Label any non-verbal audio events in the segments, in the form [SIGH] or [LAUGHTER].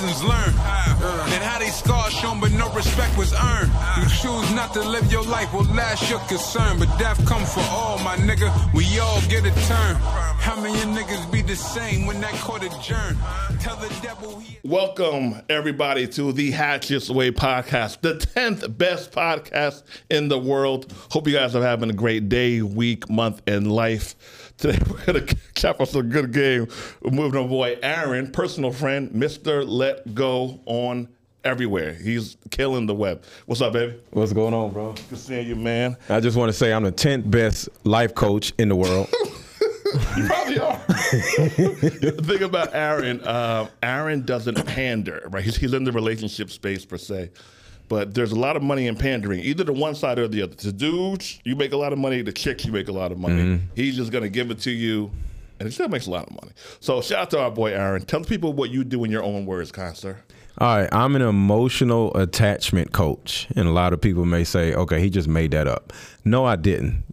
lessons learned. And how they scars shown, but no respect was earned. You choose not to live your life, well, that's your concern. But death come for all, my nigga. We all get a turn. How many niggas be the same when that court adjourned? Tell the devil he. Welcome, everybody, to the Hatchet's Way podcast, the 10th best podcast in the world. Hope you guys are having a great day, week, month, and life. [LAUGHS] Today, we're going to cap off a good game. We're moving our boy Aaron, personal friend, Mr. Let Go on everywhere. He's killing the web. What's up, baby? What's going on, bro? Good seeing you, man. I just want to say I'm the 10th best life coach in the world. [LAUGHS] You probably are. the thing about Aaron, uh, Aaron doesn't pander, right? He's, he's in the relationship space per se. But there's a lot of money in pandering, either the one side or the other. To dudes, you make a lot of money. The chicks, you make a lot of money. He's just going to give it to you, and he still makes a lot of money. So shout out to our boy Aaron. Tell the people what you do in your own words, sir. All right, I'm an emotional attachment coach. And a lot of people may say, okay, he just made that up. No, I didn't.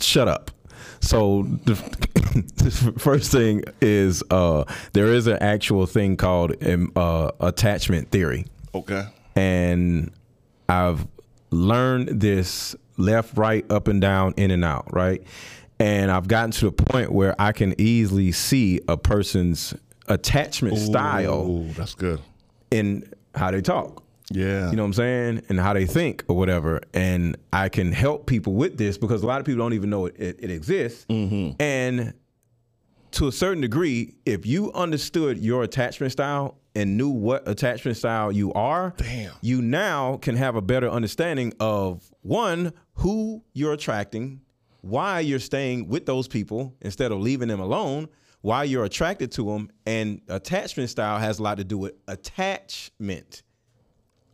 Shut up. So the, [LAUGHS] the first thing is uh, there is an actual thing called um, uh, attachment theory. Okay. and I've learned this left, right, up and down, in and out, right? And I've gotten to the point where I can easily see a person's attachment style Ooh, that's good. in how they talk. Yeah. You know what I'm saying? And how they think or whatever. And I can help people with this because a lot of people don't even know it, it, it exists. Mm-hmm. And to a certain degree, if you understood your attachment style and knew what attachment style you are, Damn. you now can have a better understanding of one, who you're attracting, why you're staying with those people instead of leaving them alone, why you're attracted to them, and attachment style has a lot to do with attachment.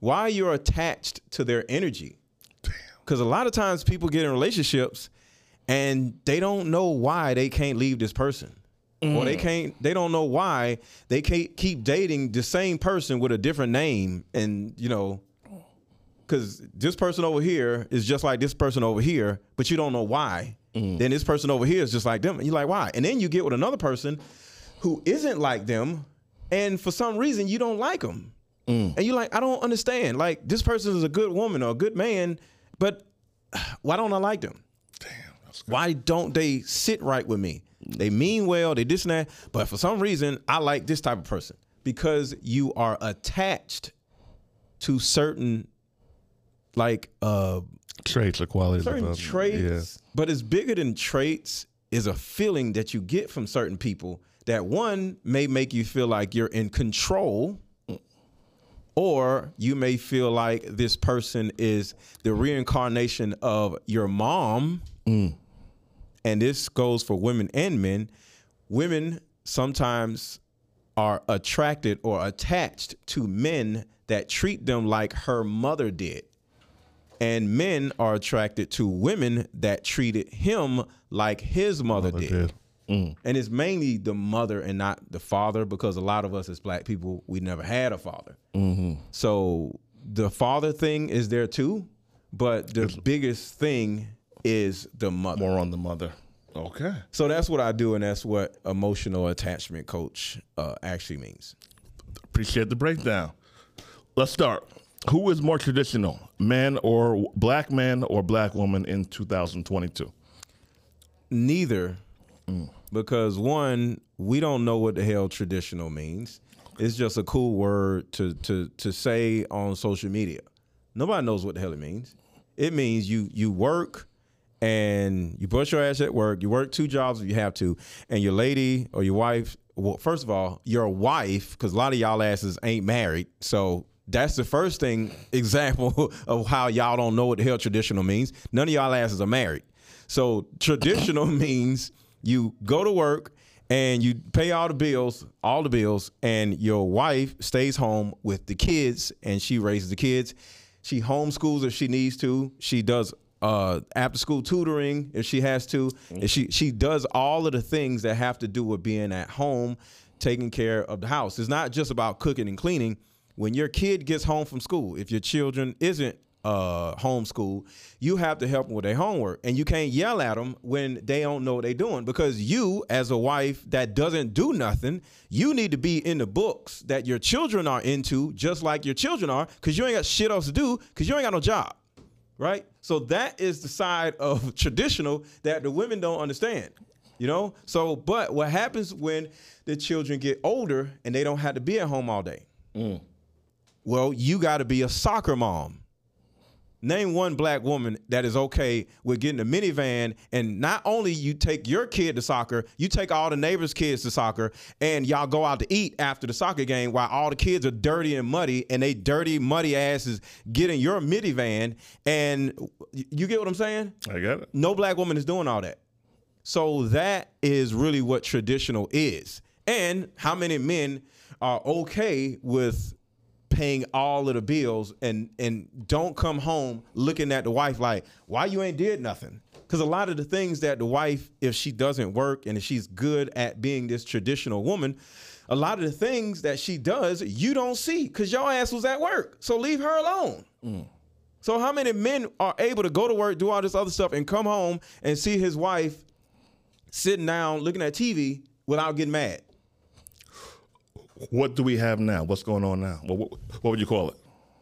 Why you're attached to their energy. Because a lot of times people get in relationships and they don't know why they can't leave this person. Or they can't they don't know why they can't keep dating the same person with a different name and you know because this person over here is just like this person over here, but you don't know why. Mm. Then this person over here is just like them. And you're like, why? And then you get with another person who isn't like them, and for some reason you don't like them. Mm. And you're like, I don't understand. Like this person is a good woman or a good man, but [SIGHS] why don't I like them? Damn. That's Why don't they sit right with me? They mean well, they this and that, but for some reason I like this type of person because you are attached to certain like uh traits or qualities. certain of- traits, but it's bigger than traits is a feeling that you get from certain people that one may make you feel like you're in control or you may feel like this person is the reincarnation of your mom and this goes for women and men women sometimes are attracted or attached to men that treat them like her mother did and men are attracted to women that treated him like his mother, Mother did. did. Mm. And it's mainly the mother and not the father because a lot of us as black people, we never had a father. Mm-hmm. So the father thing is there too, but the biggest thing is the mother. More on the mother. Okay. So that's what I do, and that's what emotional attachment coach uh, actually means. Appreciate the breakdown. Let's start. Who is more traditional, man or black man or black woman in 2022? Neither, because one, we don't know what the hell traditional means. It's just a cool word to to to say on social media. Nobody knows what the hell it means. It means you you work and you bust your ass at work. You work two jobs if you have to, and your lady or your wife. Well, first of all, your wife, because a lot of y'all asses ain't married, so that's the first thing [LAUGHS] example [LAUGHS] of how y'all don't know what the hell traditional means. None of y'all asses are married. So traditional [COUGHS] means you go to work and you pay all the bills, all the bills, and your wife stays home with the kids and she raises the kids. She homeschools if she needs to. She does uh, after school tutoring if she has to. And she she does all of the things that have to do with being at home, taking care of the house. It's not just about cooking and cleaning. When your kid gets home from school, if your children isn't uh, homeschool, you have to help them with their homework, and you can't yell at them when they don't know what they're doing because you, as a wife that doesn't do nothing, you need to be in the books that your children are into, just like your children are, because you ain't got shit else to do because you ain't got no job, right? So that is the side of [LAUGHS] traditional that the women don't understand. You know, so but what happens when the children get older and they don't have to be at home all day? Mm. Well, you got to be a soccer mom. Name one black woman that is okay with getting a minivan and not only you take your kid to soccer, you take all the neighbors' kids to soccer, and y'all go out to eat after the soccer game while all the kids are dirty and muddy, and they dirty, muddy asses get in your minivan, and you get what I'm saying? I got it. No black woman is doing all that. So that is really what traditional is. And how many men are okay with paying all of the bills and and don't come home looking at the wife like, why you ain't did nothing? Because a lot of the things that the wife, if she doesn't work and if she's good at being this traditional woman, a lot of the things that she does, you don't see because your ass was at work. So leave her alone. Mm. So how many men are able to go to work, do all this other stuff, and come home and see his wife sitting down looking at TV without getting mad? What do we have now? What's going on now? What, what, what would you call it?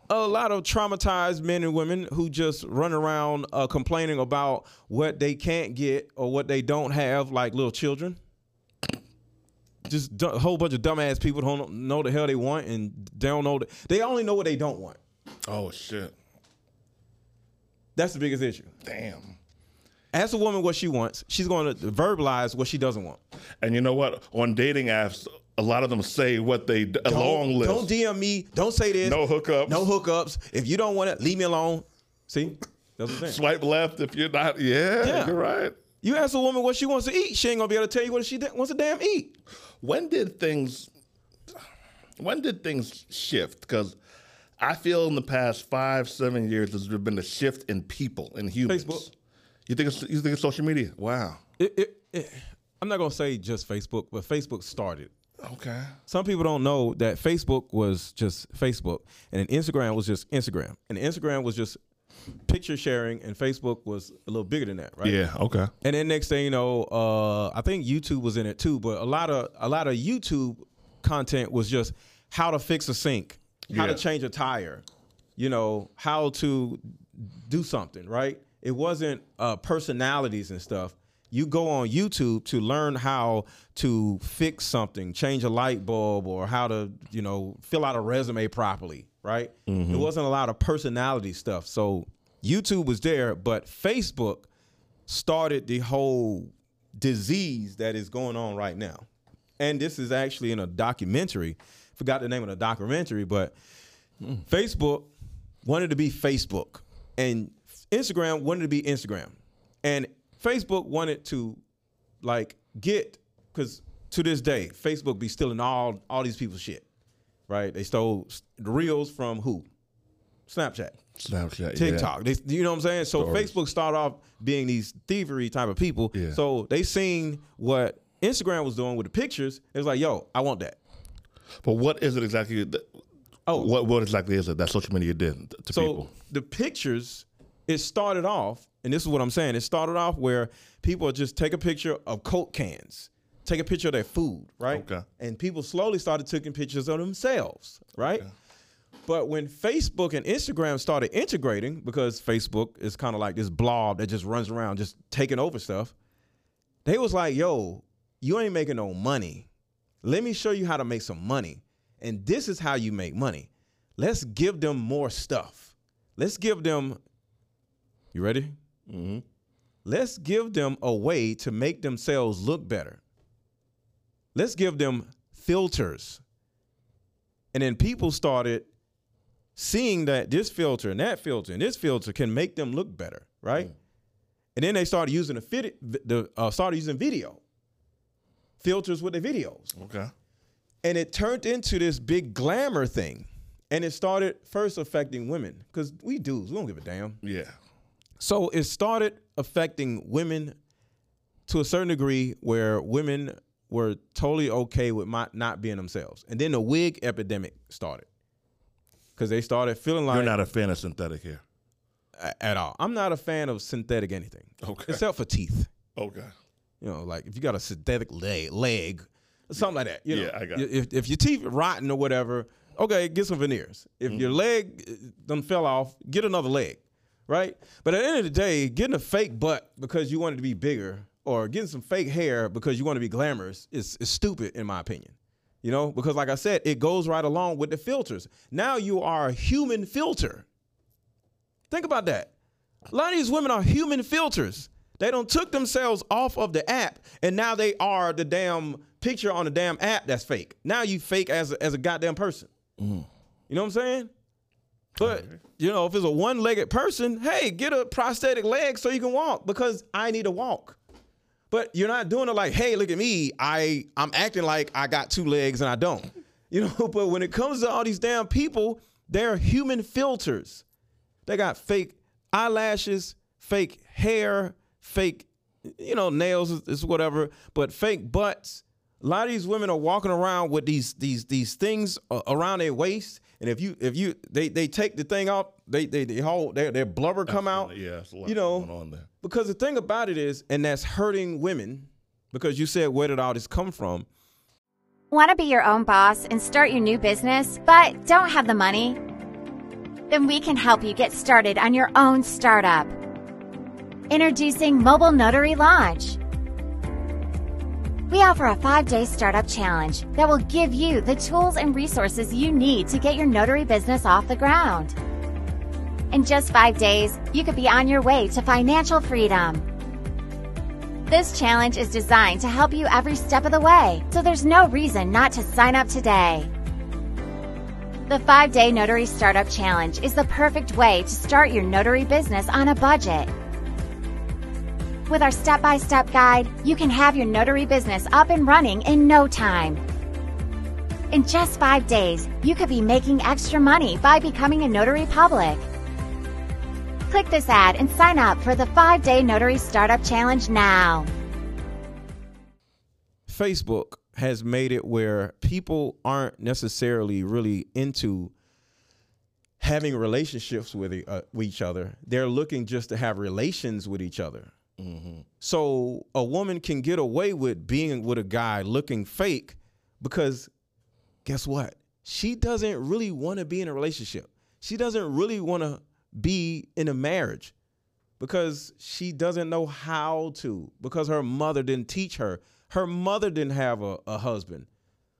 A lot of traumatized men and women who just run around uh, complaining about what they can't get or what they don't have, like little children. Just a whole bunch of dumbass people don't know the hell they want, and they don't know. The, they only know what they don't want. Oh shit! That's the biggest issue. Damn. Ask a woman what she wants. She's going to verbalize what she doesn't want. And you know what? On dating apps, a lot of them say what they a long list. Don't DM me. Don't say this. No hookups. No hookups. If you don't want it, leave me alone. See, that's what I'm saying. Swipe left if you're not. Yeah, Yeah. you're right. You ask a woman what she wants to eat, she ain't gonna be able to tell you what she wants to damn eat. When did things? When did things shift? Because I feel in the past five, seven years, there's been a shift in people, in humans. Facebook. You think it's, you think it's social media? Wow. It, it, it, I'm not gonna say just Facebook, but Facebook started. Okay. Some people don't know that Facebook was just Facebook, and Instagram was just Instagram, and Instagram was just picture sharing, and Facebook was a little bigger than that, right? Yeah. Okay. And then next thing you know, uh, I think YouTube was in it too. But a lot of a lot of YouTube content was just how to fix a sink, how Yeah. to change a tire, you know, how to do something. Right? It wasn't uh, personalities and stuff. You go on YouTube to learn how to fix something, change a light bulb, or how to you know fill out a resume properly. Right? Mm-hmm. It wasn't a lot of personality stuff. So YouTube was there, but Facebook started the whole disease that is going on right now. And this is actually in a documentary. Forgot the name of the documentary, but hmm. Facebook wanted to be Facebook, and Instagram wanted to be Instagram, and Facebook wanted to like get because to this day, Facebook be stealing all all these people's shit, right? They stole the reels from who? Snapchat. Snapchat. yeah. TikTok. They, you know what I'm saying? So Stories. Facebook started off being these thievery type of people. Yeah. So they seen what Instagram was doing with the pictures. It was like, yo, I want that. But what is it exactly? That, Oh. what what exactly is it that social media did to So people? the pictures, it started off, and this is what I'm saying. It started off where people just take a picture of Coke cans, take a picture of their food, right? Okay. And people slowly started taking pictures of themselves, right? But when Facebook and Instagram started integrating, because Facebook is kind of like this blob that just runs around just taking over stuff, they was like, yo, you ain't making no money. Let me show you how to make some money. And this is how you make money. Let's give them more stuff. Let's give them, you ready? Mm-hmm. Let's give them a way to make themselves look better. Let's give them filters. And then people started seeing that this filter and that filter and this filter can make them look better, right? And then they started using the fit, the uh, started using video filters with the videos, Okay. and it turned into this big glamour thing. And it started first affecting women because we dudes, we don't give a damn. Yeah. So it started affecting women to a certain degree where women were totally okay with my, not being themselves. And then the wig epidemic started because they started feeling like You're not a fan of synthetic hair. a- at all. I'm not a fan of synthetic anything. Okay. Except for teeth. Okay. You know, like if you got a synthetic leg, leg, something like that. You know, Yeah, I got if, if, if your teeth are rotten or whatever, okay, get some veneers. If your Mm-hmm. leg uh, done fell off, get another leg, right? But at the end of the day, getting a fake butt because you want it to be bigger or getting some fake hair because you want to be glamorous is, is stupid in my opinion. You know, because like I said, it goes right along with the filters. Now you are a human filter. Think about that. A lot of these women are human filters. They don't took themselves off of the app, and now they are the damn picture on the damn app that's fake. Now you fake as a, as a goddamn person. Mm. You know what I'm saying? But you know, if it's a one-legged person, hey, get a prosthetic leg so you can walk because I need to walk. But you're not doing it like, hey, look at me. I I'm acting like I got two legs and I don't. [LAUGHS] You know, but when it comes to all these damn people, they're human filters. They got fake eyelashes, fake hair, fake, you know, nails is, is whatever, but fake butts. A lot of these women are walking around with these these these things uh, around their waist, and if you if you they they take the thing off, they they they hold their their blubber come out. Yeah, it's a lot you know, going on there. because the thing about it is, and that's hurting women, because you said where did all this come from? Want to be your own boss and start your new business, but don't have the money? Then we can help you get started on your own startup. Introducing Mobile Notary Launch. We offer a five day startup challenge that will give you the tools and resources you need to get your notary business off the ground. In just five days, you could be on your way to financial freedom. This challenge is designed to help you every step of the way, so there's no reason not to sign up today. The 5 Day Notary Startup Challenge is the perfect way to start your notary business on a budget. With our step by step guide, you can have your notary business up and running in no time. In just five days, you could be making extra money by becoming a notary public. Click this ad and sign up for the 5 Day Notary Startup Challenge now. Facebook has made it where people aren't necessarily really into having relationships with, uh, with each other. They're looking just to have relations with each other. Mm-hmm. So a woman can get away with being with a guy looking fake because guess what? She doesn't really want to be in a relationship. She doesn't really want to be in a marriage because she doesn't know how to, because her mother didn't teach her. Her mother didn't have a, a husband.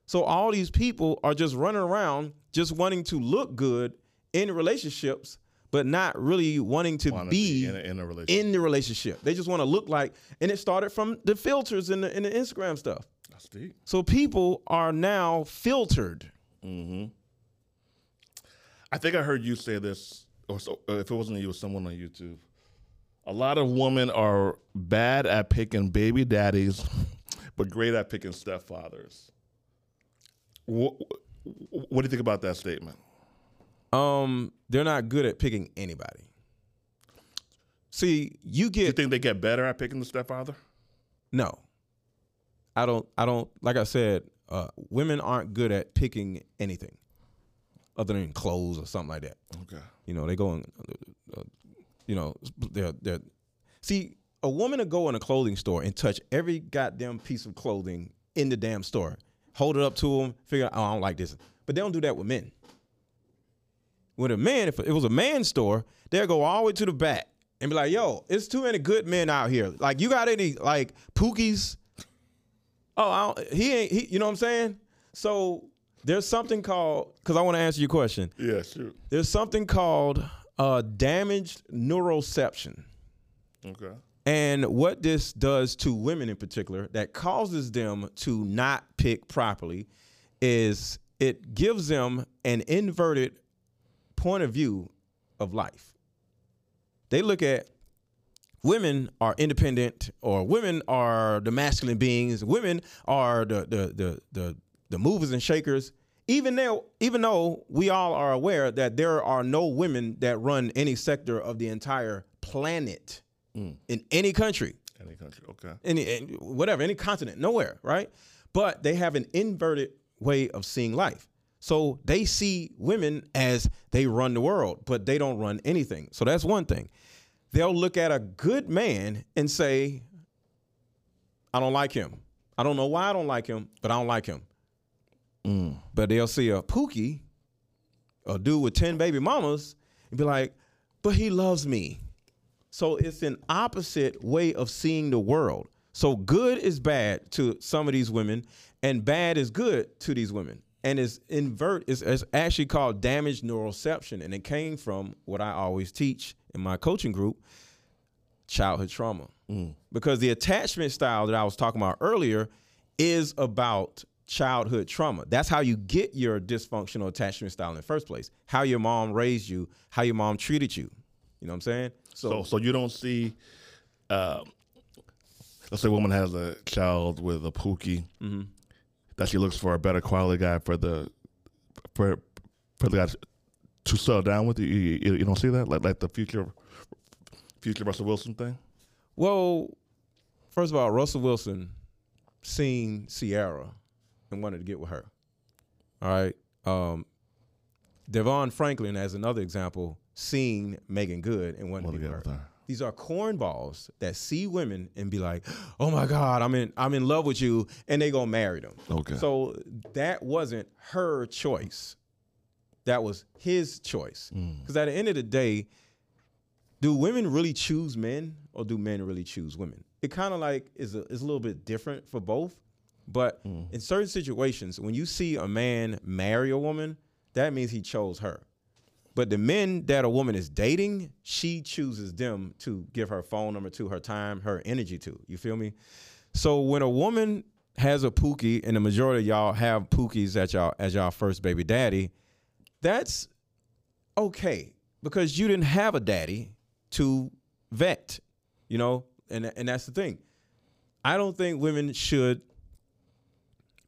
So all these people are just running around just wanting to look good in relationships, but not really wanting to Wanna be in a, in a in the relationship. They just want to look like, and it started from the filters in the in the Instagram stuff. That's deep. So people are now filtered. I think I heard you say this, or so, uh, if it wasn't you, it was someone on YouTube. A lot of women are bad at picking baby daddies, [LAUGHS] but great at picking stepfathers. What, what do you think about that statement? Um, they're not good at picking anybody. See, you Do you get think they get better at picking the stepfather? no. I don't. I don't. Like I said, uh, women aren't good at picking anything other than clothes or something like that. Okay. You know, they go in, uh, you know, they're, they're, see, a woman to go in a clothing store and touch every goddamn piece of clothing in the damn store, hold it up to them, figure out, oh, I don't like this. But they don't do that with men. With a man, if it was a man's store, they'll go all the way to the back and be like, yo, it's too many good men out here. Like, you got any, like, pookies? Oh, I don't, he ain't, he, you know what I'm saying? So there's something called, because I want to answer your question. Yeah, shoot. There's something called uh, damaged neuroception. Okay. And what this does to women in particular that causes them to not pick properly is it gives them an inverted point of view of life. They look at women are independent or women are the masculine beings, women are the the the the, the movers and shakers. Even though even though we all are aware that there are no women that run any sector of the entire planet mm. in any country Any country. Okay. any, any whatever, any continent, nowhere, right? But they have an inverted way of seeing life. So they see women as they run the world, but they don't run anything. So that's one thing. They'll look at a good man and say, I don't like him. I don't know why I don't like him, but I don't like him. Mm. But they'll see a Pookie, a dude with 10 baby mamas, and be like, but he loves me. So it's an opposite way of seeing the world. So good is bad to some of these women, and bad is good to these women. And it's invert it's, it's actually called damaged neuroception. And it came from what I always teach in my coaching group, childhood trauma. Because the attachment style that I was talking about earlier is about childhood trauma. That's how you get your dysfunctional attachment style in the first place. How your mom raised you, how your mom treated you. You know what I'm saying? So, so you don't see, uh, let's say, a woman has a child with a pookie, Mm-hmm. That she looks for a better quality guy for the for for the guy to settle down with. You, you, you don't see that, like like the future future Russell Wilson thing. Well, first of all, Russell Wilson seen Ciara and wanted to get with her. All right. Um, Devon Franklin, as another example, seen Meagan Good and wanted to get with her. These are cornballs that see women and be like, "Oh my God, I'm in, I'm in love with you," and they gonna marry them. Okay. So that wasn't her choice. That was his choice. Mm. Because at the end of the day, do women really choose men or do men really choose women? It kind of like is a, is a little bit different for both. But Mm. in certain situations, when you see a man marry a woman, that means he chose her. But the men that a woman is dating, she chooses them to give her phone number to, her time, her energy to. You feel me? So when a woman has a pookie, and the majority of y'all have pookies at y'all as y'all first baby daddy, that's okay because you didn't have a daddy to vet, you know, and and that's the thing. I don't think women should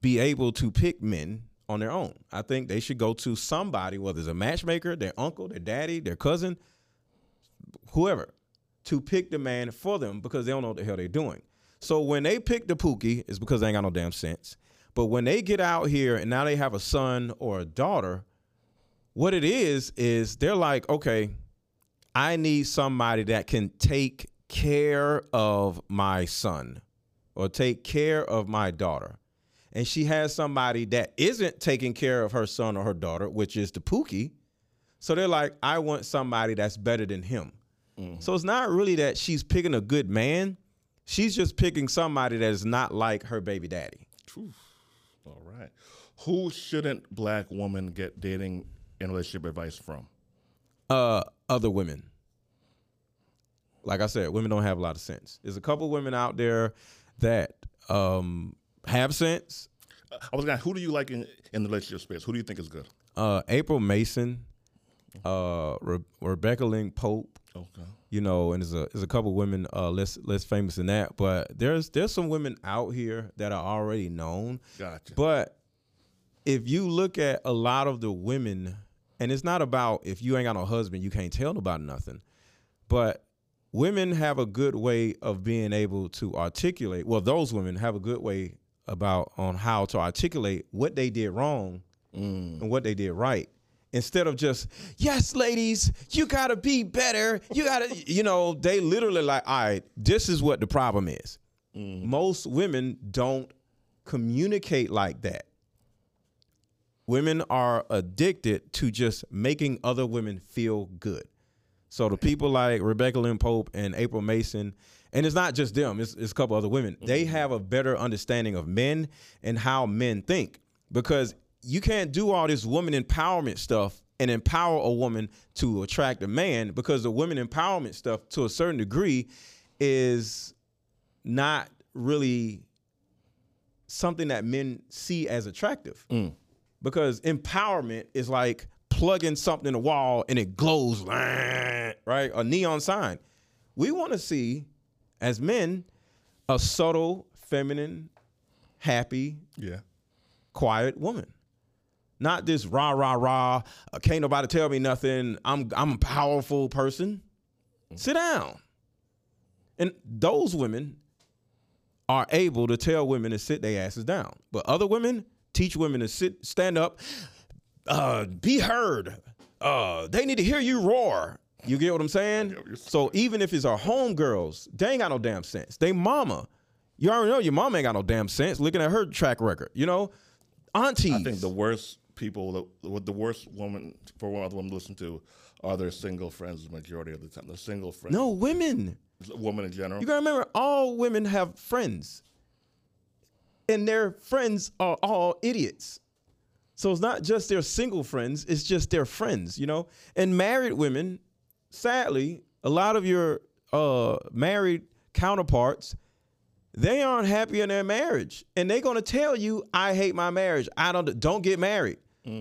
be able to pick men on their own. I think they should go to somebody, whether it's a matchmaker, their uncle, their daddy, their cousin, whoever, to pick the man for them because they don't know what the hell they're doing. So when they pick the pookie, it's because they ain't got no damn sense. But when they get out here and now they have a son or a daughter, what it is is they're like, okay, I need somebody that can take care of my son or take care of my daughter. And she has somebody that isn't taking care of her son or her daughter, which is the Pookie. So they're like, I want somebody that's better than him. So it's not really that she's picking a good man. She's just picking somebody that is not like her baby daddy. All right. Who shouldn't black women get dating and relationship advice from? uh other women. Like I said, women don't have a lot of sense. There's a couple women out there that um have sense. I was going. Who do you like in, in the relationship space? Who do you think is good? Uh April Mason, uh Re- Rebecca Lynn Pope, Okay. you know, and there's a there's a couple women uh less less famous than that, but there's there's some women out here that are already known. Gotcha. But if you look at a lot of the women, and it's not about if you ain't got no husband, you can't tell about nothing. But women have a good way of being able to articulate. Well, those women have a good way about on how to articulate what they did wrong mm. and what they did right. Instead of just, yes, ladies, you gotta be better. You gotta, you know, they literally like, all right, this is what the problem is. Mm. Most women don't communicate like that. Women are addicted to just making other women feel good. So the people like Rebecca Lynn Pope and April Mason, and it's not just them, it's, it's a couple other women. They mm-hmm. have a better understanding of men and how men think. Because you can't do all this woman empowerment stuff and empower a woman to attract a man because the women empowerment stuff to a certain degree is not really something that men see as attractive. Mm. Because empowerment is like plugging something in the wall and it glows, right? A neon sign. We want to see, as men, a subtle, feminine, happy, Yeah. quiet woman. Not this rah rah rah. Uh, can't nobody tell me nothing. I'm I'm a powerful person. Sit down. And those women are able to tell women to sit their asses down. But other women teach women to sit, stand up, uh, be heard. Uh, they need to hear you roar. You get what I'm saying? So even if it's our homegirls, they ain't got no damn sense. They mama. You already know your mama ain't got no damn sense. Looking at her track record, you know, aunties. I think the worst people, the, the worst woman for one other woman to listen to, are their single friends the majority of the time. The single friends. no women. women in general. You gotta remember, all women have friends, and their friends are all idiots. So it's not just their single friends; it's just their friends, you know. And married women, sadly, a lot of your uh, married counterparts, they aren't happy in their marriage, and they're gonna tell you, "I hate my marriage. I don't don't get married."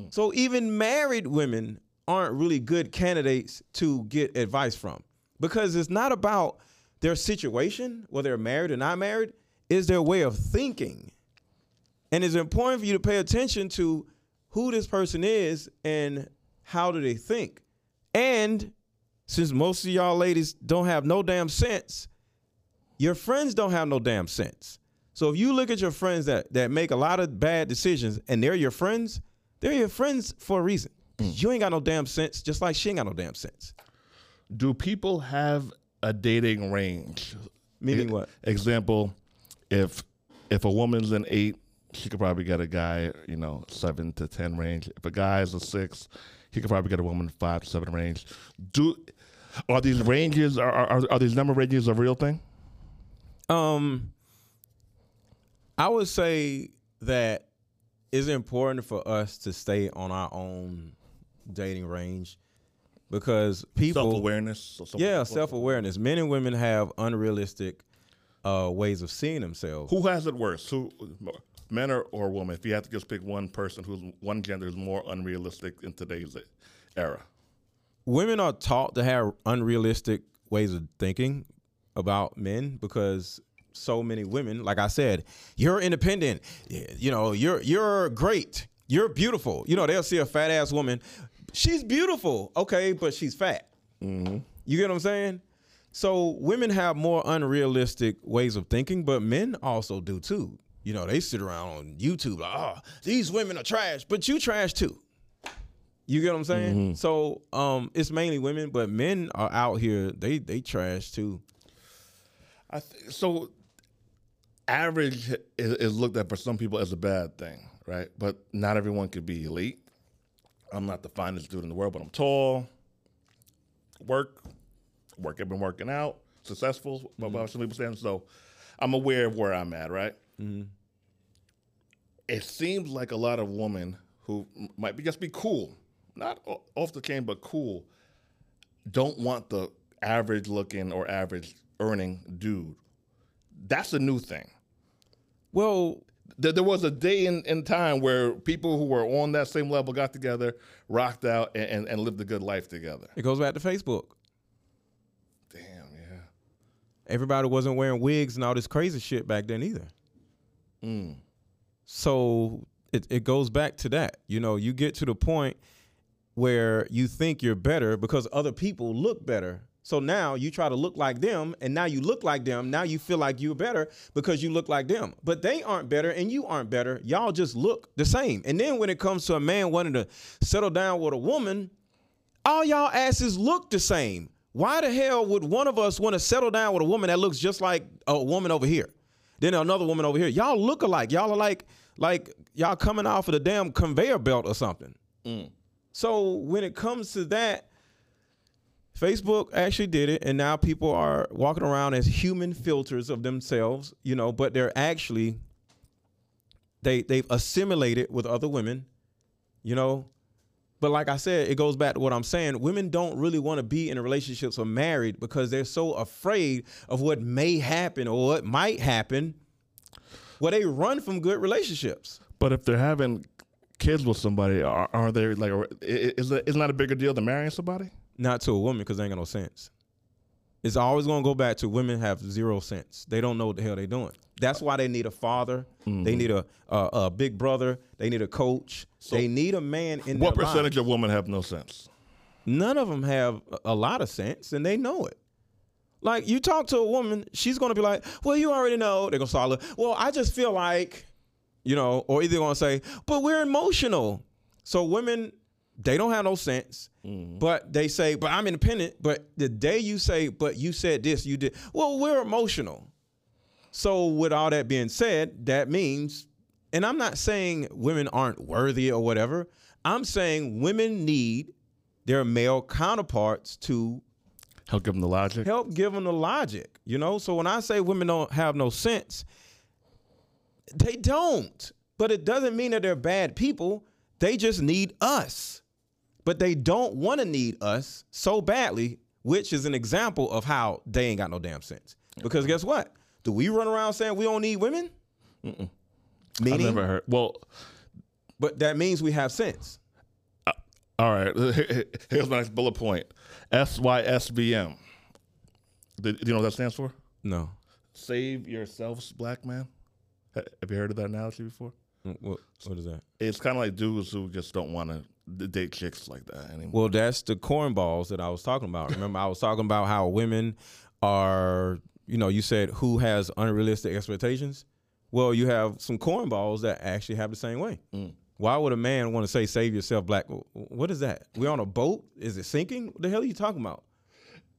So even married women aren't really good candidates to get advice from because it's not about their situation, whether they're married or not married, is their way of thinking. And it's important for you to pay attention to who this person is and how do they think. And since most of y'all ladies don't have no damn sense, your friends don't have no damn sense. So if you look at your friends that that make a lot of bad decisions and they're your friends, they're your friends for a reason. 'Cause mm. You ain't got no damn sense, just like she ain't got no damn sense. Do people have a dating range? Meaning E- what? Example, if if a woman's an eight, she could probably get a guy, you know, seven to ten range. If a guy is a six, he could probably get a woman five to seven range. Do are these ranges are are, are these number ranges a real thing? Um, I would say that it's important for us to stay on our own dating range because people Self awareness. Yeah, self awareness. Men and women have unrealistic uh, ways of seeing themselves. Who has it worse? Who men or, or women? If you have to just pick one person who's one gender is more unrealistic in today's era. Women are taught to have unrealistic ways of thinking about men because so many women, like I said, you're independent. You know, you're you're great. You're beautiful. You know, they'll see a fat ass woman. She's beautiful, okay, but she's fat. Mm-hmm. You get what I'm saying? So women have more unrealistic ways of thinking, but men also do too. You know, they sit around on YouTube like, oh, these women are trash, but you trash too. You get what I'm saying? So um, it's mainly women, but men are out here. They they trash too. I th- so average is, is looked at for some people as a bad thing, right? But not everyone could be elite. I'm not the finest dude in the world, but I'm tall. Work, work. I've been working out, successful. But mm some people saying so. I'm aware of where I'm at, right? It seems like a lot of women who m- might be just be cool, not off the chain, but cool, don't want the average looking or average earning dude. That's a new thing. Well, There, there was a day in, in time where people who were on that same level got together, rocked out, and, and, and lived a good life together. it goes back to Facebook. Damn, yeah. Everybody wasn't wearing wigs and all this crazy shit back then either. Mm. So it, it goes back to that. You know, you get to the point where you think you're better because other people look better. So now you try to look like them, and now you look like them. Now you feel like you're better because you look like them. But they aren't better, and you aren't better. Y'all just look the same. And then when it comes to a man wanting to settle down with a woman, all y'all asses look the same. Why the hell would one of us want to settle down with a woman that looks just like a woman over here? Then another woman over here. Y'all look alike. Y'all are like like y'all coming off of the damn conveyor belt or something. Mm. So when it comes to that, Facebook actually did it, and now people are walking around as human filters of themselves, you know, but they're actually they they've assimilated with other women, you know. But like I said, it goes back to what I'm saying. Women don't really want to be in relationships or married because they're so afraid of what may happen or what might happen. Well, they run from good relationships. But if they're having kids with somebody, are, are they like, is it, isn't that a bigger deal than marrying somebody? Not to a woman because they ain't got no sense. It's always gonna go back to women have zero sense. They don't know what the hell they're doing. That's why they need a father. They mm-hmm. need a, a a big brother. They need a coach. they need a man in What their life. What percentage of women have no sense? None of them have a- lot of sense, and they know it. Like you talk to a woman, she's gonna be like, "Well, you already know." They're gonna start, "Well, I just feel like," you know, or either gonna say, "But we're emotional." So women, they don't have no sense, mm-hmm. but they say, but I'm independent. But the day you say, but you said this, you did, well, we're emotional. So with all that being said, that means, and I'm not saying women aren't worthy or whatever. I'm saying women need their male counterparts to Help give them the logic. help give them the logic, you know? So when I say women don't have no sense, they don't. But it doesn't mean that they're bad people. They just need us. But they don't want to need us so badly, which is an example of how they ain't got no damn sense. Because guess what? Do we run around saying we don't need women? I've never heard. Well, but that means we have sense. Uh, all right. [LAUGHS] Here's my next bullet point. SYSBM. Do you know what that stands for? No. Save yourselves, black man. Ha- Have you heard of that analogy before? What, what is that? It's kind of like dudes who just don't want to date chicks like that anymore. Well, that's the cornballs that I was talking about. Remember, I was talking about how women are, you know, you said who has unrealistic expectations? Well, you have some cornballs that actually have the same way. Why would a man want to say save yourself black? What is that? We're on a boat? Is it sinking? What the hell are you talking about?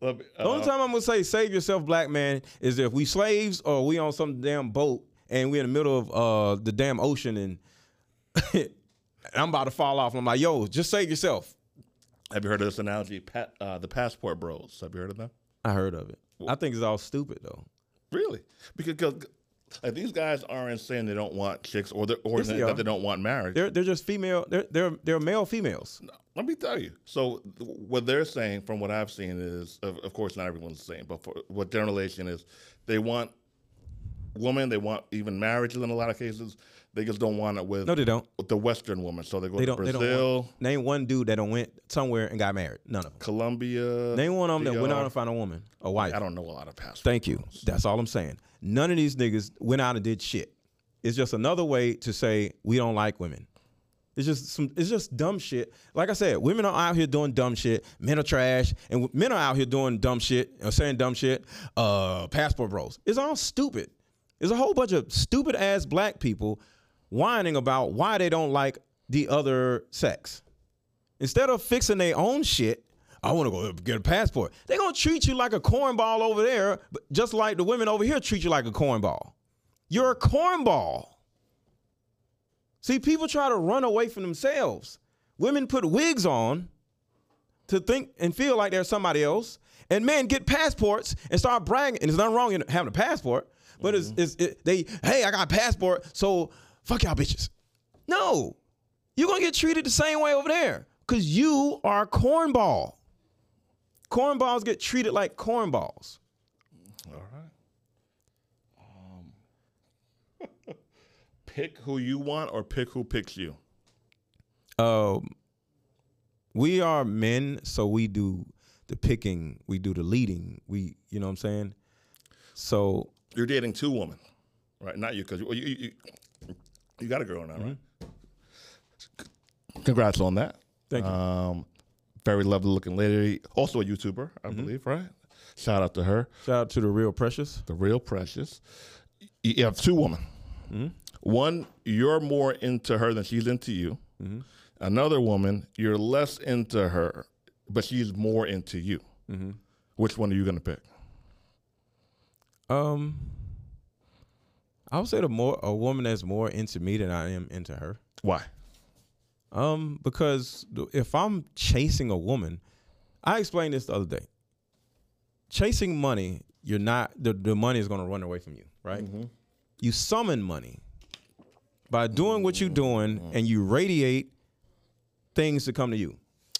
Me- The only uh, time I'm gonna say save yourself, black man, is if we slaves or we on some damn boat and we are in the middle of uh, the damn ocean and, and [LAUGHS] I'm about to fall off. I'm like, yo, just save yourself. have you heard of this analogy? Pat, uh, the passport bros. Have you heard of them? I heard of it. I think it's all stupid though. Really? Because like, these guys aren't saying they don't want chicks or, they're- or Yes, they that they don't want marriage. They're they're just female. They're they're they're male females. Let me tell you. So what they're saying, from what I've seen, is of, of course not everyone's the same, but for what generalization is, they want women, they want even marriages in a lot of cases. They just don't want it with No, they don't. with the Western woman. So they go They to Brazil, don't. Want, name one dude that don't went somewhere and got married. None of them. Colombia. Name one of them that went out and found a woman, a wife. I don't know a lot of passports. Thank you. That's all I'm saying. None of these niggas went out and did shit. It's just another way to say we don't like women. It's just some. It's just dumb shit. Like I said, women are out here doing dumb shit. Men are trash, and men are out here doing dumb shit or saying dumb shit. Uh, passport bros. It's all stupid. There's a whole bunch of stupid ass black people whining about why they don't like the other sex. Instead of fixing their own shit, I want to go get a passport. They're gonna treat you like a cornball over there, just like the women over here treat you like a cornball. You're a cornball. See, people try to run away from themselves. Women put wigs on to think and feel like they're somebody else, and men get passports and start bragging. And there's nothing wrong in having a passport, but it's, it's it, they hey, I got a passport, so fuck y'all bitches. No, you're gonna get treated the same way over there because you are a cornball. Cornballs get treated like cornballs. All right. Um, [LAUGHS] pick who you want or pick who picks you. Um, we are men, so we do the picking, we do the leading. We, you know what I'm saying? So You're dating two women, right? Not you, because you, you, you, you got a girl now, right? Congrats on that. Thank you. Um, very lovely looking lady, also a YouTuber, I mm-hmm. believe, right? Shout out to her, shout out to the real precious. the real precious. You have two women. Mm-hmm. One, you're more into her than she's into you. Mm-hmm. Another woman, you're less into her, but she's more into you. Which one are you going to pick? Um, I would say the more a woman that's more into me than I am into her. Why? Um, because if I'm chasing a woman, I explained this the other day. Chasing money, you're not the, the money is gonna run away from you, right? You summon money by doing what you're doing and you radiate things to come to you.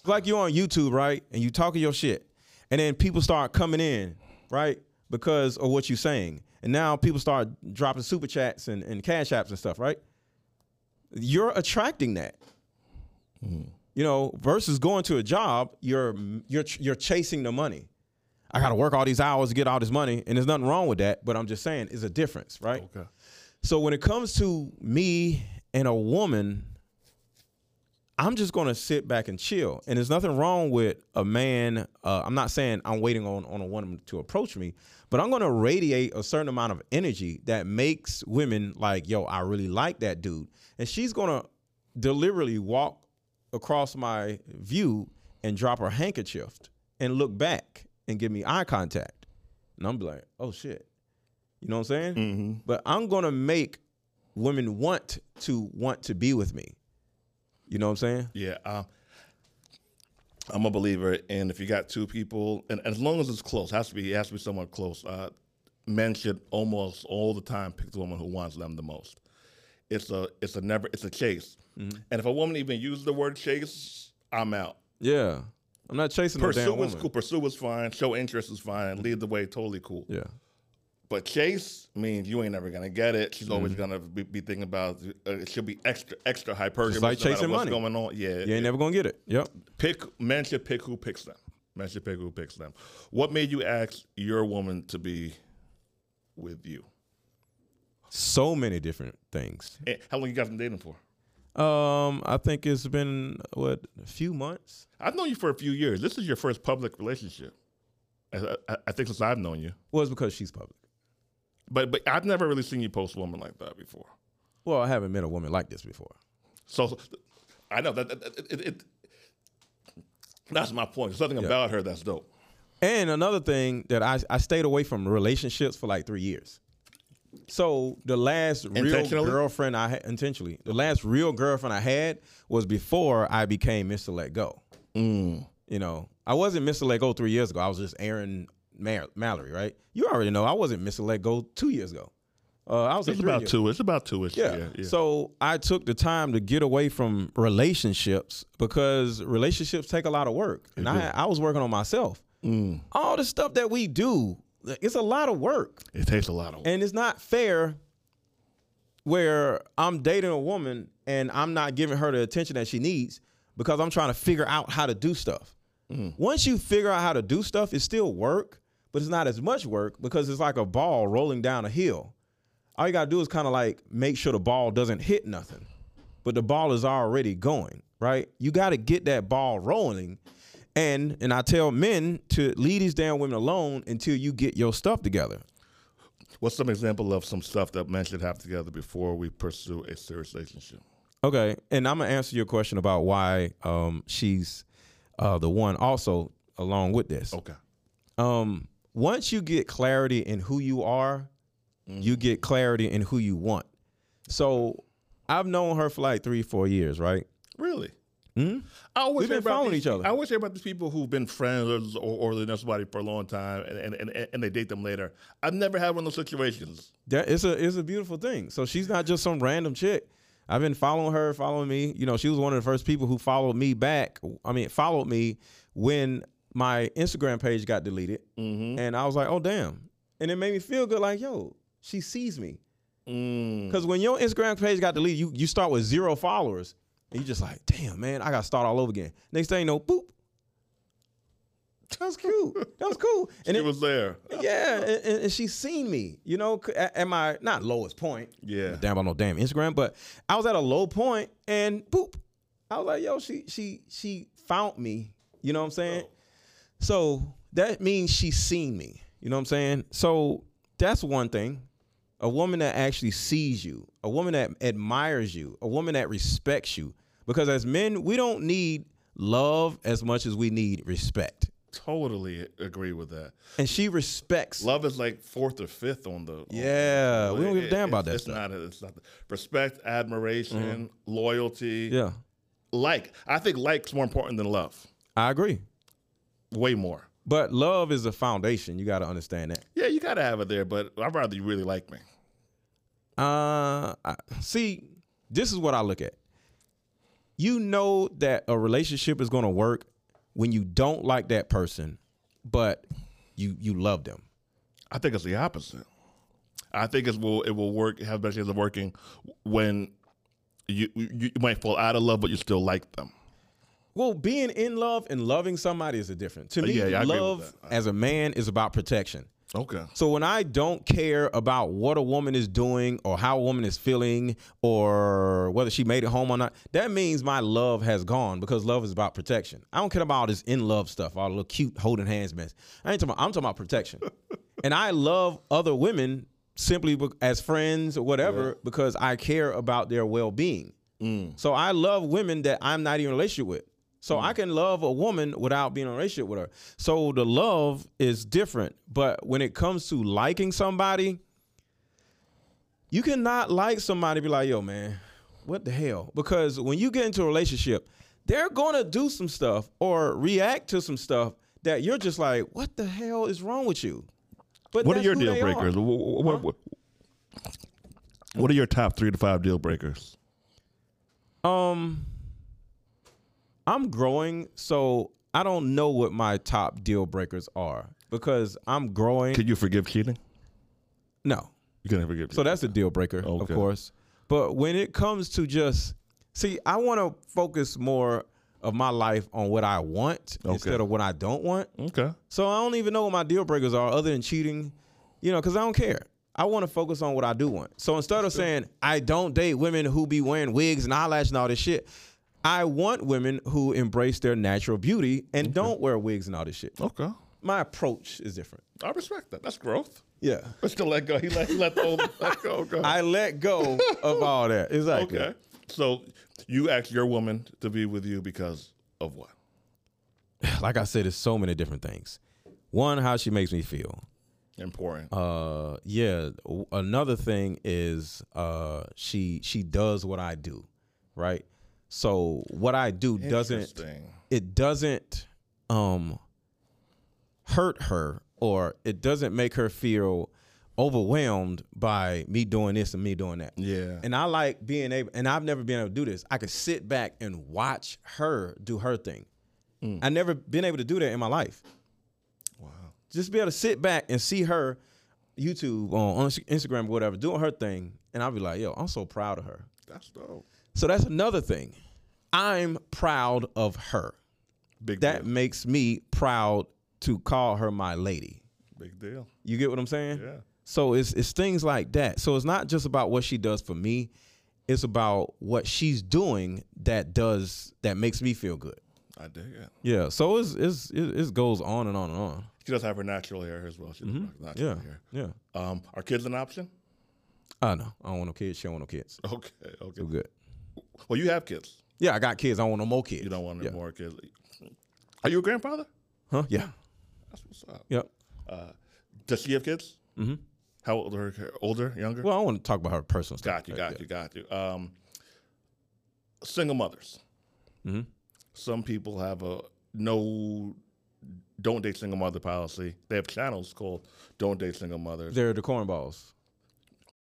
Like you're on YouTube, right? And you talking your shit. And then people start coming in, right? Because of what you're saying. And now people start dropping super chats and, and cash apps and stuff, right? You're attracting that hmm. you know, versus going to a job, you're you're you're chasing the money. I got to work all these hours to get all this money, and there's nothing wrong with that. But I'm just saying, it's a difference, right? Okay. So when it comes to me and a woman, I'm just gonna sit back and chill. And there's nothing wrong with a man. Uh, I'm not saying I'm waiting on on a woman to approach me, but I'm gonna radiate a certain amount of energy that makes women like, yo, I really like that dude, and she's gonna deliberately walk across my view and drop her handkerchief and look back and give me eye contact. And I'm like, oh shit. You know what I'm saying? Mm-hmm. But I'm gonna make women want to want to be with me. You know what I'm saying? Yeah, um, I'm a believer and if you got two people, and as long as it's close, has to be it has to be somewhat close. Uh, men should almost all the time pick the woman who wants them the most. It's a it's a never it's a chase, Mm-hmm. and if a woman even uses the word chase, I'm out. Yeah. I'm not chasing no damn Pursue woman. cool. Pursue is fine. Show interest is fine. Lead the way, totally cool. Yeah. But chase means you ain't never gonna get it. She's always Mm-hmm. gonna be, be thinking about uh, it. Should be extra extra hypergamous. like no chasing what's money. going on. Yeah, You ain't never gonna get it. Yep. pick men should pick who picks them. Men should pick who picks them. What made you ask your woman to be with you? So many different things. Eh, How long you guys been dating for? Um, I think it's been what a few months. I've known you for a few years. This is your first public relationship. I, I, I think since I've known you, Well, it's because she's public. But but I've never really seen you post a woman like that before. Well, I haven't met a woman like this before. So, so I know that, that- it, it, that's my point. There's something about her that's dope. And another thing that I I stayed away from relationships for like three years. So the last real girlfriend I had intentionally, the last real girlfriend I had was before I became Mr. Let Go. Mm. You know, I wasn't Mr. Let Go three years ago. I was just Aaron Mar- Mallory, right? You already know I wasn't Mr. Let Go two years ago. Uh, I was It's about years. two. It's about two. It's, Yeah. yeah, yeah. So I took the time to get away from relationships because relationships take a lot of work, and I I was working on myself. Mm. All the stuff that we do, it's a lot of work, it takes a lot of. work, and it's not fair. Where I'm dating a woman and I'm not giving her the attention that she needs because I'm trying to figure out how to do stuff. Once you figure out how to do stuff, it's still work, but it's not as much work because it's like a ball rolling down a hill all you gotta do is kind of like make sure the ball doesn't hit nothing, but the ball is already going, right? You got to get that ball rolling, and and I tell men to leave these damn women alone until you get your stuff together. What's some example of some stuff that men should have together before we pursue a serious relationship? Okay, and I'm gonna answer your question about why um, she's uh, the one. Also, along with this, Okay. um, once you get clarity in who you are, you mm-hmm. get clarity in who you want. So I've known her for like three, four years, right? Really? Hmm? I always We've been following these- each other. I always hear about these people who've been friends or, or they know somebody for a long time and, and, and, and they date them later. I've never had one of those situations. That it's a it's a beautiful thing. So she's not just some random chick. I've been following her, following me. You know, she was one of the first people who followed me back. I mean, followed me when my Instagram page got deleted, mm-hmm. and I was like, oh damn, and it made me feel good. Like, yo, she sees me. Mm. Because when your Instagram page got deleted, you you start with zero followers, and you just like, damn, man, I got to start all over again. Next thing you know, boop. That was cute. That was [LAUGHS] cool. And She it, was there. yeah, and, and- she's seen me. You know, at, at my not lowest point. Yeah. Damn about no damn Instagram, but I was at a low point, and boop, I was like, yo, she she she found me. You know what I'm saying? Oh. So that means she's seen me. You know what I'm saying? So that's one thing. A woman that actually sees you, a woman that admires you, a woman that respects you. Because as men, we don't need love as much as we need respect. Totally agree with that. And she respects Love is like fourth or fifth on the. on the- Yeah, we don't give a It- damn about it's- that It's stuff. not. It's not. Respect, admiration, mm-hmm. loyalty. Yeah, Like. I think like's more important than love. I agree. Way more. But love is a foundation. You got to understand that. Yeah, you gotta have it there, but I'd rather you really like me. Uh, I, see, this is what I look at. You know that a relationship is going to work when you don't like that person, but you you love them. I think it's the opposite. I think it will it will work have better chance of working when you, you you might fall out of love, but you still like them. Well, being in love and loving somebody is a different. To oh, me, yeah, yeah, I agree with love as a man is about protection. Okay. So when I don't care about what a woman is doing or how a woman is feeling or whether she made it home or not, that means my love has gone because love is about protection. I don't care about all this in love stuff, all the little cute holding hands mess. I ain't talking about, I'm talking about protection. [LAUGHS] and I love other women simply as friends or whatever because I care about their well being. Mm. So I love women that I'm not even in a relationship with. So I can love a woman without being in a relationship with her. So the love is different. But when it comes to liking somebody, you cannot like somebody and be like, yo, man, what the hell? Because when you get into a relationship, they're gonna do some stuff or react to some stuff that you're just like, what the hell is wrong with you? But What are your deal are. breakers? Wh- What, what, what are your top three to five deal breakers? Um, I'm growing, so I don't know what my top deal breakers are because I'm growing. Can you forgive cheating? no, You can never forgive. so that's a deal breaker, of course. But when it comes to just see, I want to focus more of my life on what I want instead of what I don't want. okay. So I don't even know what my deal breakers are other than cheating, you know, because I don't care. I want to focus on what I do want. So instead of saying I don't date women who be wearing wigs and eyelashes and all this shit, I want women who embrace their natural beauty and don't wear wigs and all this shit. Okay. My approach is different. I respect that. That's growth. Yeah. But still let go. He let, he let the old [LAUGHS] let go. go. I let go of all that. Exactly. okay. So you asked your woman to be with you because of what? [SIGHS] Like I said, it's so many different things. One, how she makes me feel. Important. Uh, yeah. Another thing is uh, she she does what I do, right? So what I do doesn't it doesn't um hurt her or it doesn't make her feel overwhelmed by me doing this and me doing that. Yeah. And I like being able, and I've never been able to do this. I could sit back and watch her do her thing. I never been able to do that in my life. Wow. Just be able to sit back and see her YouTube on, on Instagram or whatever doing her thing, and I'll be like, yo, I'm so proud of her. That's dope. So that's another thing. I'm proud of her. Big That deal. makes me proud to call her my lady. Big deal. You get what I'm saying? Yeah. So it's it's things like that. So it's not just about what she does for me. It's about what she's doing that does that makes me feel good. I dig it. Yeah. So it's it's it, it goes on and on and on. She does have her natural hair as well. She does have natural Yeah. hair. Yeah. Um, are kids an option? I know. I don't want no kids. She don't want no kids. Okay. Okay. We're good. Well, you have kids. Yeah, I got kids. I don't want no more kids. You don't want any yeah. more kids. Are you a grandfather? Huh? Yeah. That's what's up. Yep. Does she have kids? Mm-hmm. How old are her? Older? Younger? Well, I want to talk about her personal stuff. got you. Got you. Got you. Um, single mothers. Mm-hmm. Some people have a no, don't date single mother policy. They have channels called "Don't Date Single Mothers." They're the cornballs.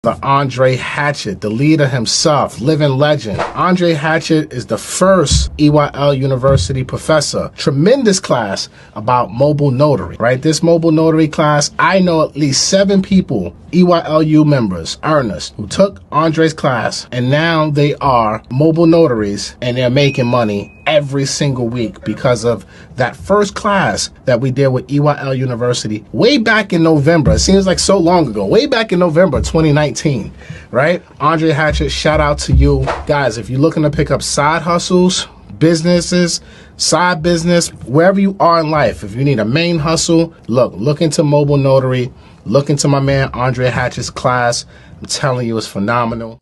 The Andre Hatchett, the leader himself, living legend. Andre Hatchett is the first EYL University professor. Tremendous class about mobile notary, right? This mobile notary class, I know at least seven people, EYLU members, earnest, who took Andre's class and now they are mobile notaries and they're making money every single week because of that first class that we did with EYL University way back in November. It seems like so long ago, way back in November 2019, right? Andre Hatchett, shout out to you. Guys, if you're looking to pick up side hustles, businesses, side business, wherever you are in life, if you need a main hustle, look, look into mobile notary, look into my man Andre Hatchett's class. I'm telling you, it's phenomenal.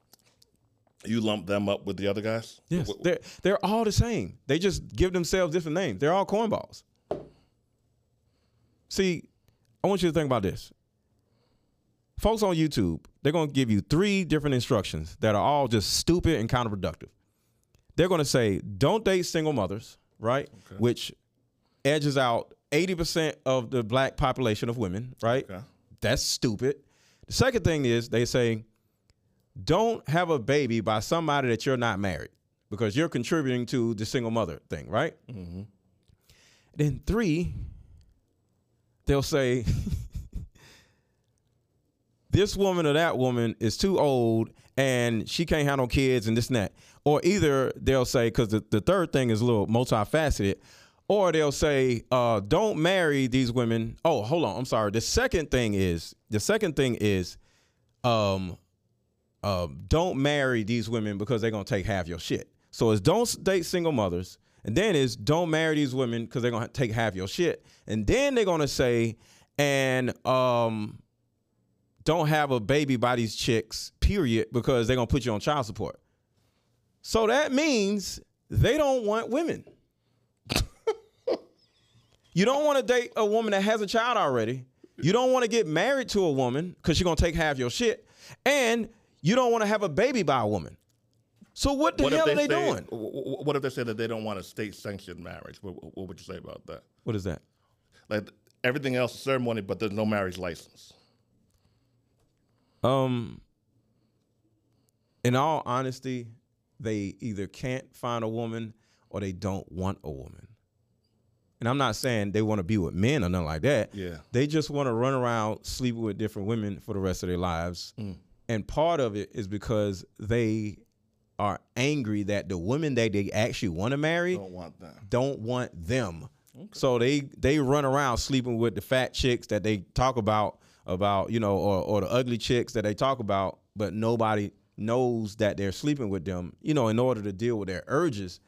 You lump them up with the other guys. Yes, Wh- wh- they're they're all the same. They just give themselves different names. They're all cornballs. See, I want you to think about this. Folks on YouTube, they're going to give you three different instructions that are all just stupid and counterproductive. They're going to say, "Don't date single mothers," right? Which edges out 80% of the black population of women, right? Okay. That's stupid. The second thing is they say, don't have a baby by somebody that you're not married because you're contributing to the single mother thing, right? Then three, they'll say, [LAUGHS] this woman or that woman is too old and she can't have no kids and this and that. Or either they'll say, because the, the third thing is a little multifaceted, or they'll say, uh, don't marry these women. Oh, hold on. I'm sorry. The second thing is, the second thing is, um, uh, don't marry these women because they're gonna take half your shit. So it's don't date single mothers, and then is don't marry these women because they're gonna take half your shit, and then they're gonna say, and um, don't have a baby by these chicks, period, because they're gonna put you on child support. So that means they don't want women. [LAUGHS] you don't want to date a woman that has a child already. You don't want to get married to a woman because she's gonna take half your shit, and you don't want to have a baby by a woman. So what the What hell if are they they say, doing? What if they say that they don't want a state sanctioned marriage? What, what would you say about that? What is that? Like everything else is ceremony, but there's no marriage license. Um, in all honesty, they either can't find a woman or they don't want a woman. And I'm not saying they want to be with men or nothing like that. Yeah. They just want to run around sleeping with different women for the rest of their lives. And part of it is because they are angry that the women that they actually want to marry Don't want that. don't want them. So they they run around sleeping with the fat chicks that they talk about about you know or or the ugly chicks that they talk about, but nobody knows that they're sleeping with them. You know, in order to deal with their urges,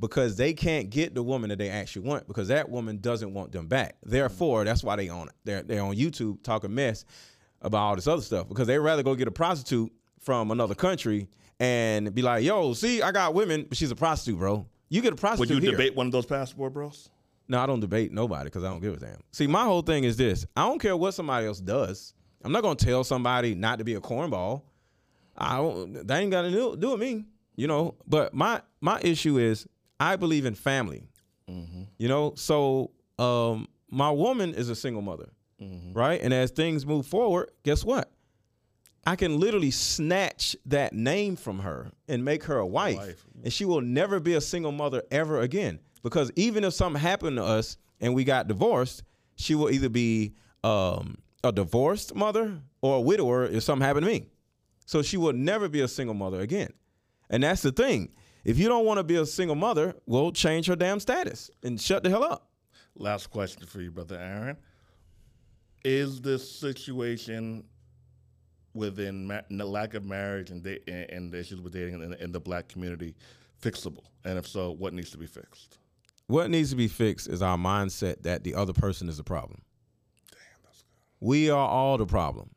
because they can't get the woman that they actually want because that woman doesn't want them back. Therefore, that's why they on they're they're on YouTube talking mess about all this other stuff because they'd rather go get a prostitute from another country and be like, "Yo, see, I got women, but she's a prostitute, bro." You get a prostitute." Would you here. debate one of those passport bros? No, I don't debate nobody because I don't give a damn. See, my whole thing is this: I don't care what somebody else does. I'm not gonna tell somebody not to be a cornball. I don't. That ain't got to do, do with me, you know. But my my issue is I believe in family. You know, so um, my woman is a single mother, right? And as things move forward, guess what? I can literally snatch that name from her and make her a wife, wife. and she will never be a single mother ever again. Because even if something happened to us and we got divorced, she will either be um, a divorced mother or a widower if something happened to me. So she will never be a single mother again. And that's the thing. If you don't want to be a single mother, well, change her damn status and shut the hell up. Last question for you, brother Aaron. Is this situation within ma- the lack of marriage and, da- and, and the issues with dating in, in the black community fixable? And if so, what needs to be fixed? What needs to be fixed is our mindset that the other person is the problem. Damn, that's good. We are all the problem.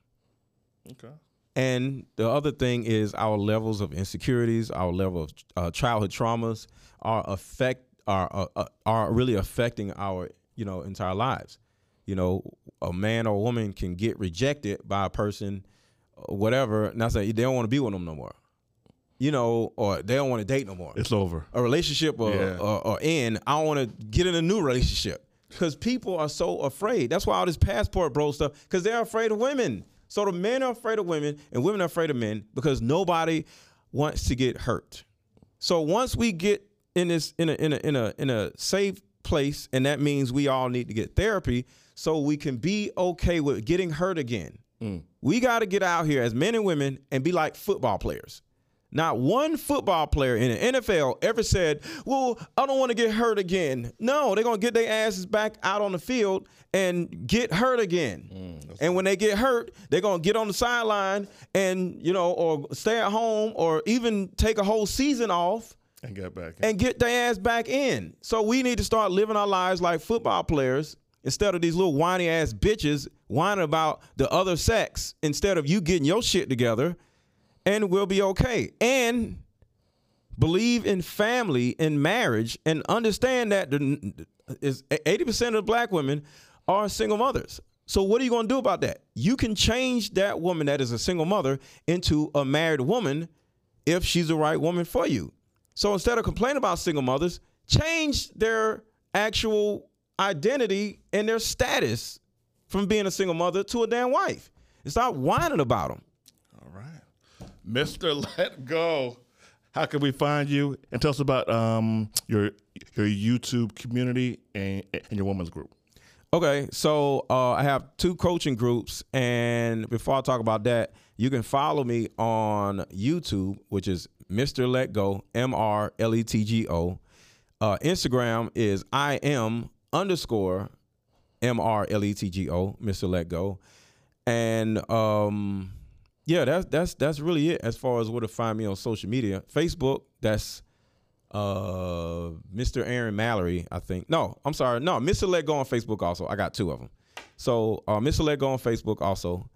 Okay. And the other thing is our levels of insecurities, our level of uh, childhood traumas are affect are uh, uh, are really affecting our you know entire lives. You know, a man or a woman can get rejected by a person, uh, whatever. Not say they don't want to be with them no more. You know, or they don't want to date no more It's over. a relationship or, Yeah. or, or in, I don't want to get in a new relationship because people are so afraid. That's why all this passport bro stuff because they're afraid of women. So the men are afraid of women and women are afraid of men because nobody wants to get hurt. So once we get in this in a in a in a in a safe place, and that means we all need to get therapy so we can be okay with getting hurt again. Mm. We got to get out here as men and women and be like football players. Not one football player in the NFL ever said, Well, I don't want to get hurt again. No, they're going to get their asses back out on the field and get hurt again. Mm, and when they get hurt, they're going to get on the sideline and, you know, or stay at home or even take a whole season off And get back. and get their ass back in. So we need to start living our lives like football players instead of these little whiny ass bitches whining about the other sex instead of you getting your shit together and we'll be okay. And believe in family and marriage and understand that the, is 80% of black women are single mothers. So what are you going to do about that? You can change that woman that is a single mother into a married woman if she's the right woman for you. So instead of complaining about single mothers, change their actual identity and their status from being a single mother to a damn wife. And stop whining about them. All right. Mr. [LAUGHS] Let Go. How can we find you? And tell us about um, your your YouTube community and, and your women's group. Okay, so uh, I have two coaching groups, and before I talk about that, you can follow me on YouTube, which is Mr. Let Go, M R L E T G O. Uh, Instagram is I am underscore M R L E T G O, Mr. Let Go, and um, yeah, that's that's that's really it as far as where to find me on social media. Facebook, that's uh Mr. Aaron Mallory, I think. No, I'm sorry. No, Mr. Let Go on Facebook also. I got two of them. So uh, Mr. Let Go on Facebook also.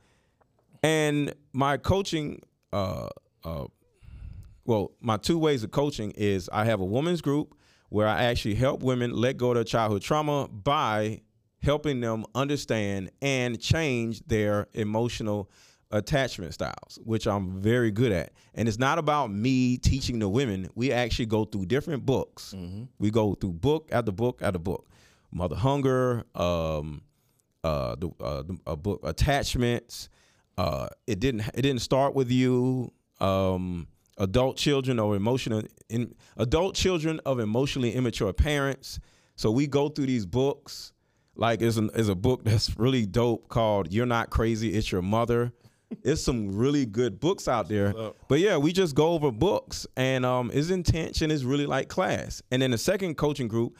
And my coaching uh uh well, my two ways of coaching is I have a women's group where I actually help women let go of their childhood trauma by helping them understand and change their emotional attachment styles, which I'm very good at. And it's not about me teaching the women. We actually go through different books. We go through book after book after book. Mother Hunger, um, uh, the, uh, the a book Attachments. Uh, it didn't it didn't start with you. Um, adult children or emotional in, adult children of emotionally immature parents. So we go through these books. Like is a, is a book that's really dope called "You're Not Crazy, It's Your Mother." It's some really good books out there. But yeah, we just go over books, and um, its intention is really like class. And then the second coaching group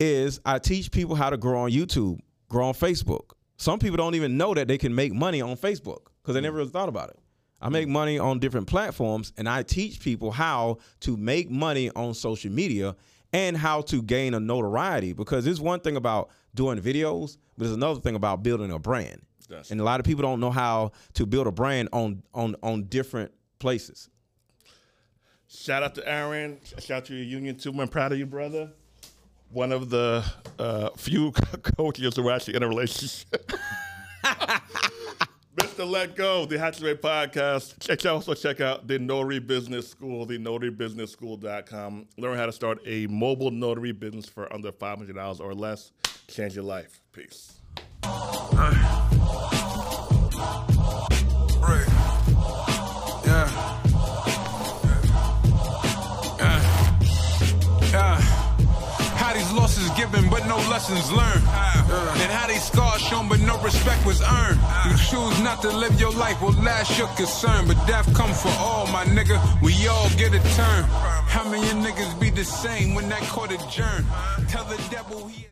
is I teach people how to grow on YouTube, grow on Facebook. Some people don't even know that they can make money on Facebook because they never really thought about it. I make money on different platforms and I teach people how to make money on social media and how to gain a notoriety because there's one thing about doing videos, but there's another thing about building a brand. Yes. And a lot of people don't know how to build a brand on on on different places. Shout out to Aaron. Shout out to your union too. I'm proud of you, brother. One of the uh, few [LAUGHS] coaches who are actually in a relationship. [LAUGHS] Mr. Let Go, the Hatchway Podcast. Check also check out the Notary Business School, the notarybusinessschool.com. Learn how to start a mobile notary business for under $500 or less. Change your life. Peace. Given, but no lessons learned. And how these scars shown, but no respect was earned. You choose not to live your life, well, last your concern. But death come for all, my nigga. We all get a turn. How many niggas be the same when that court adjourned? Tell the devil he.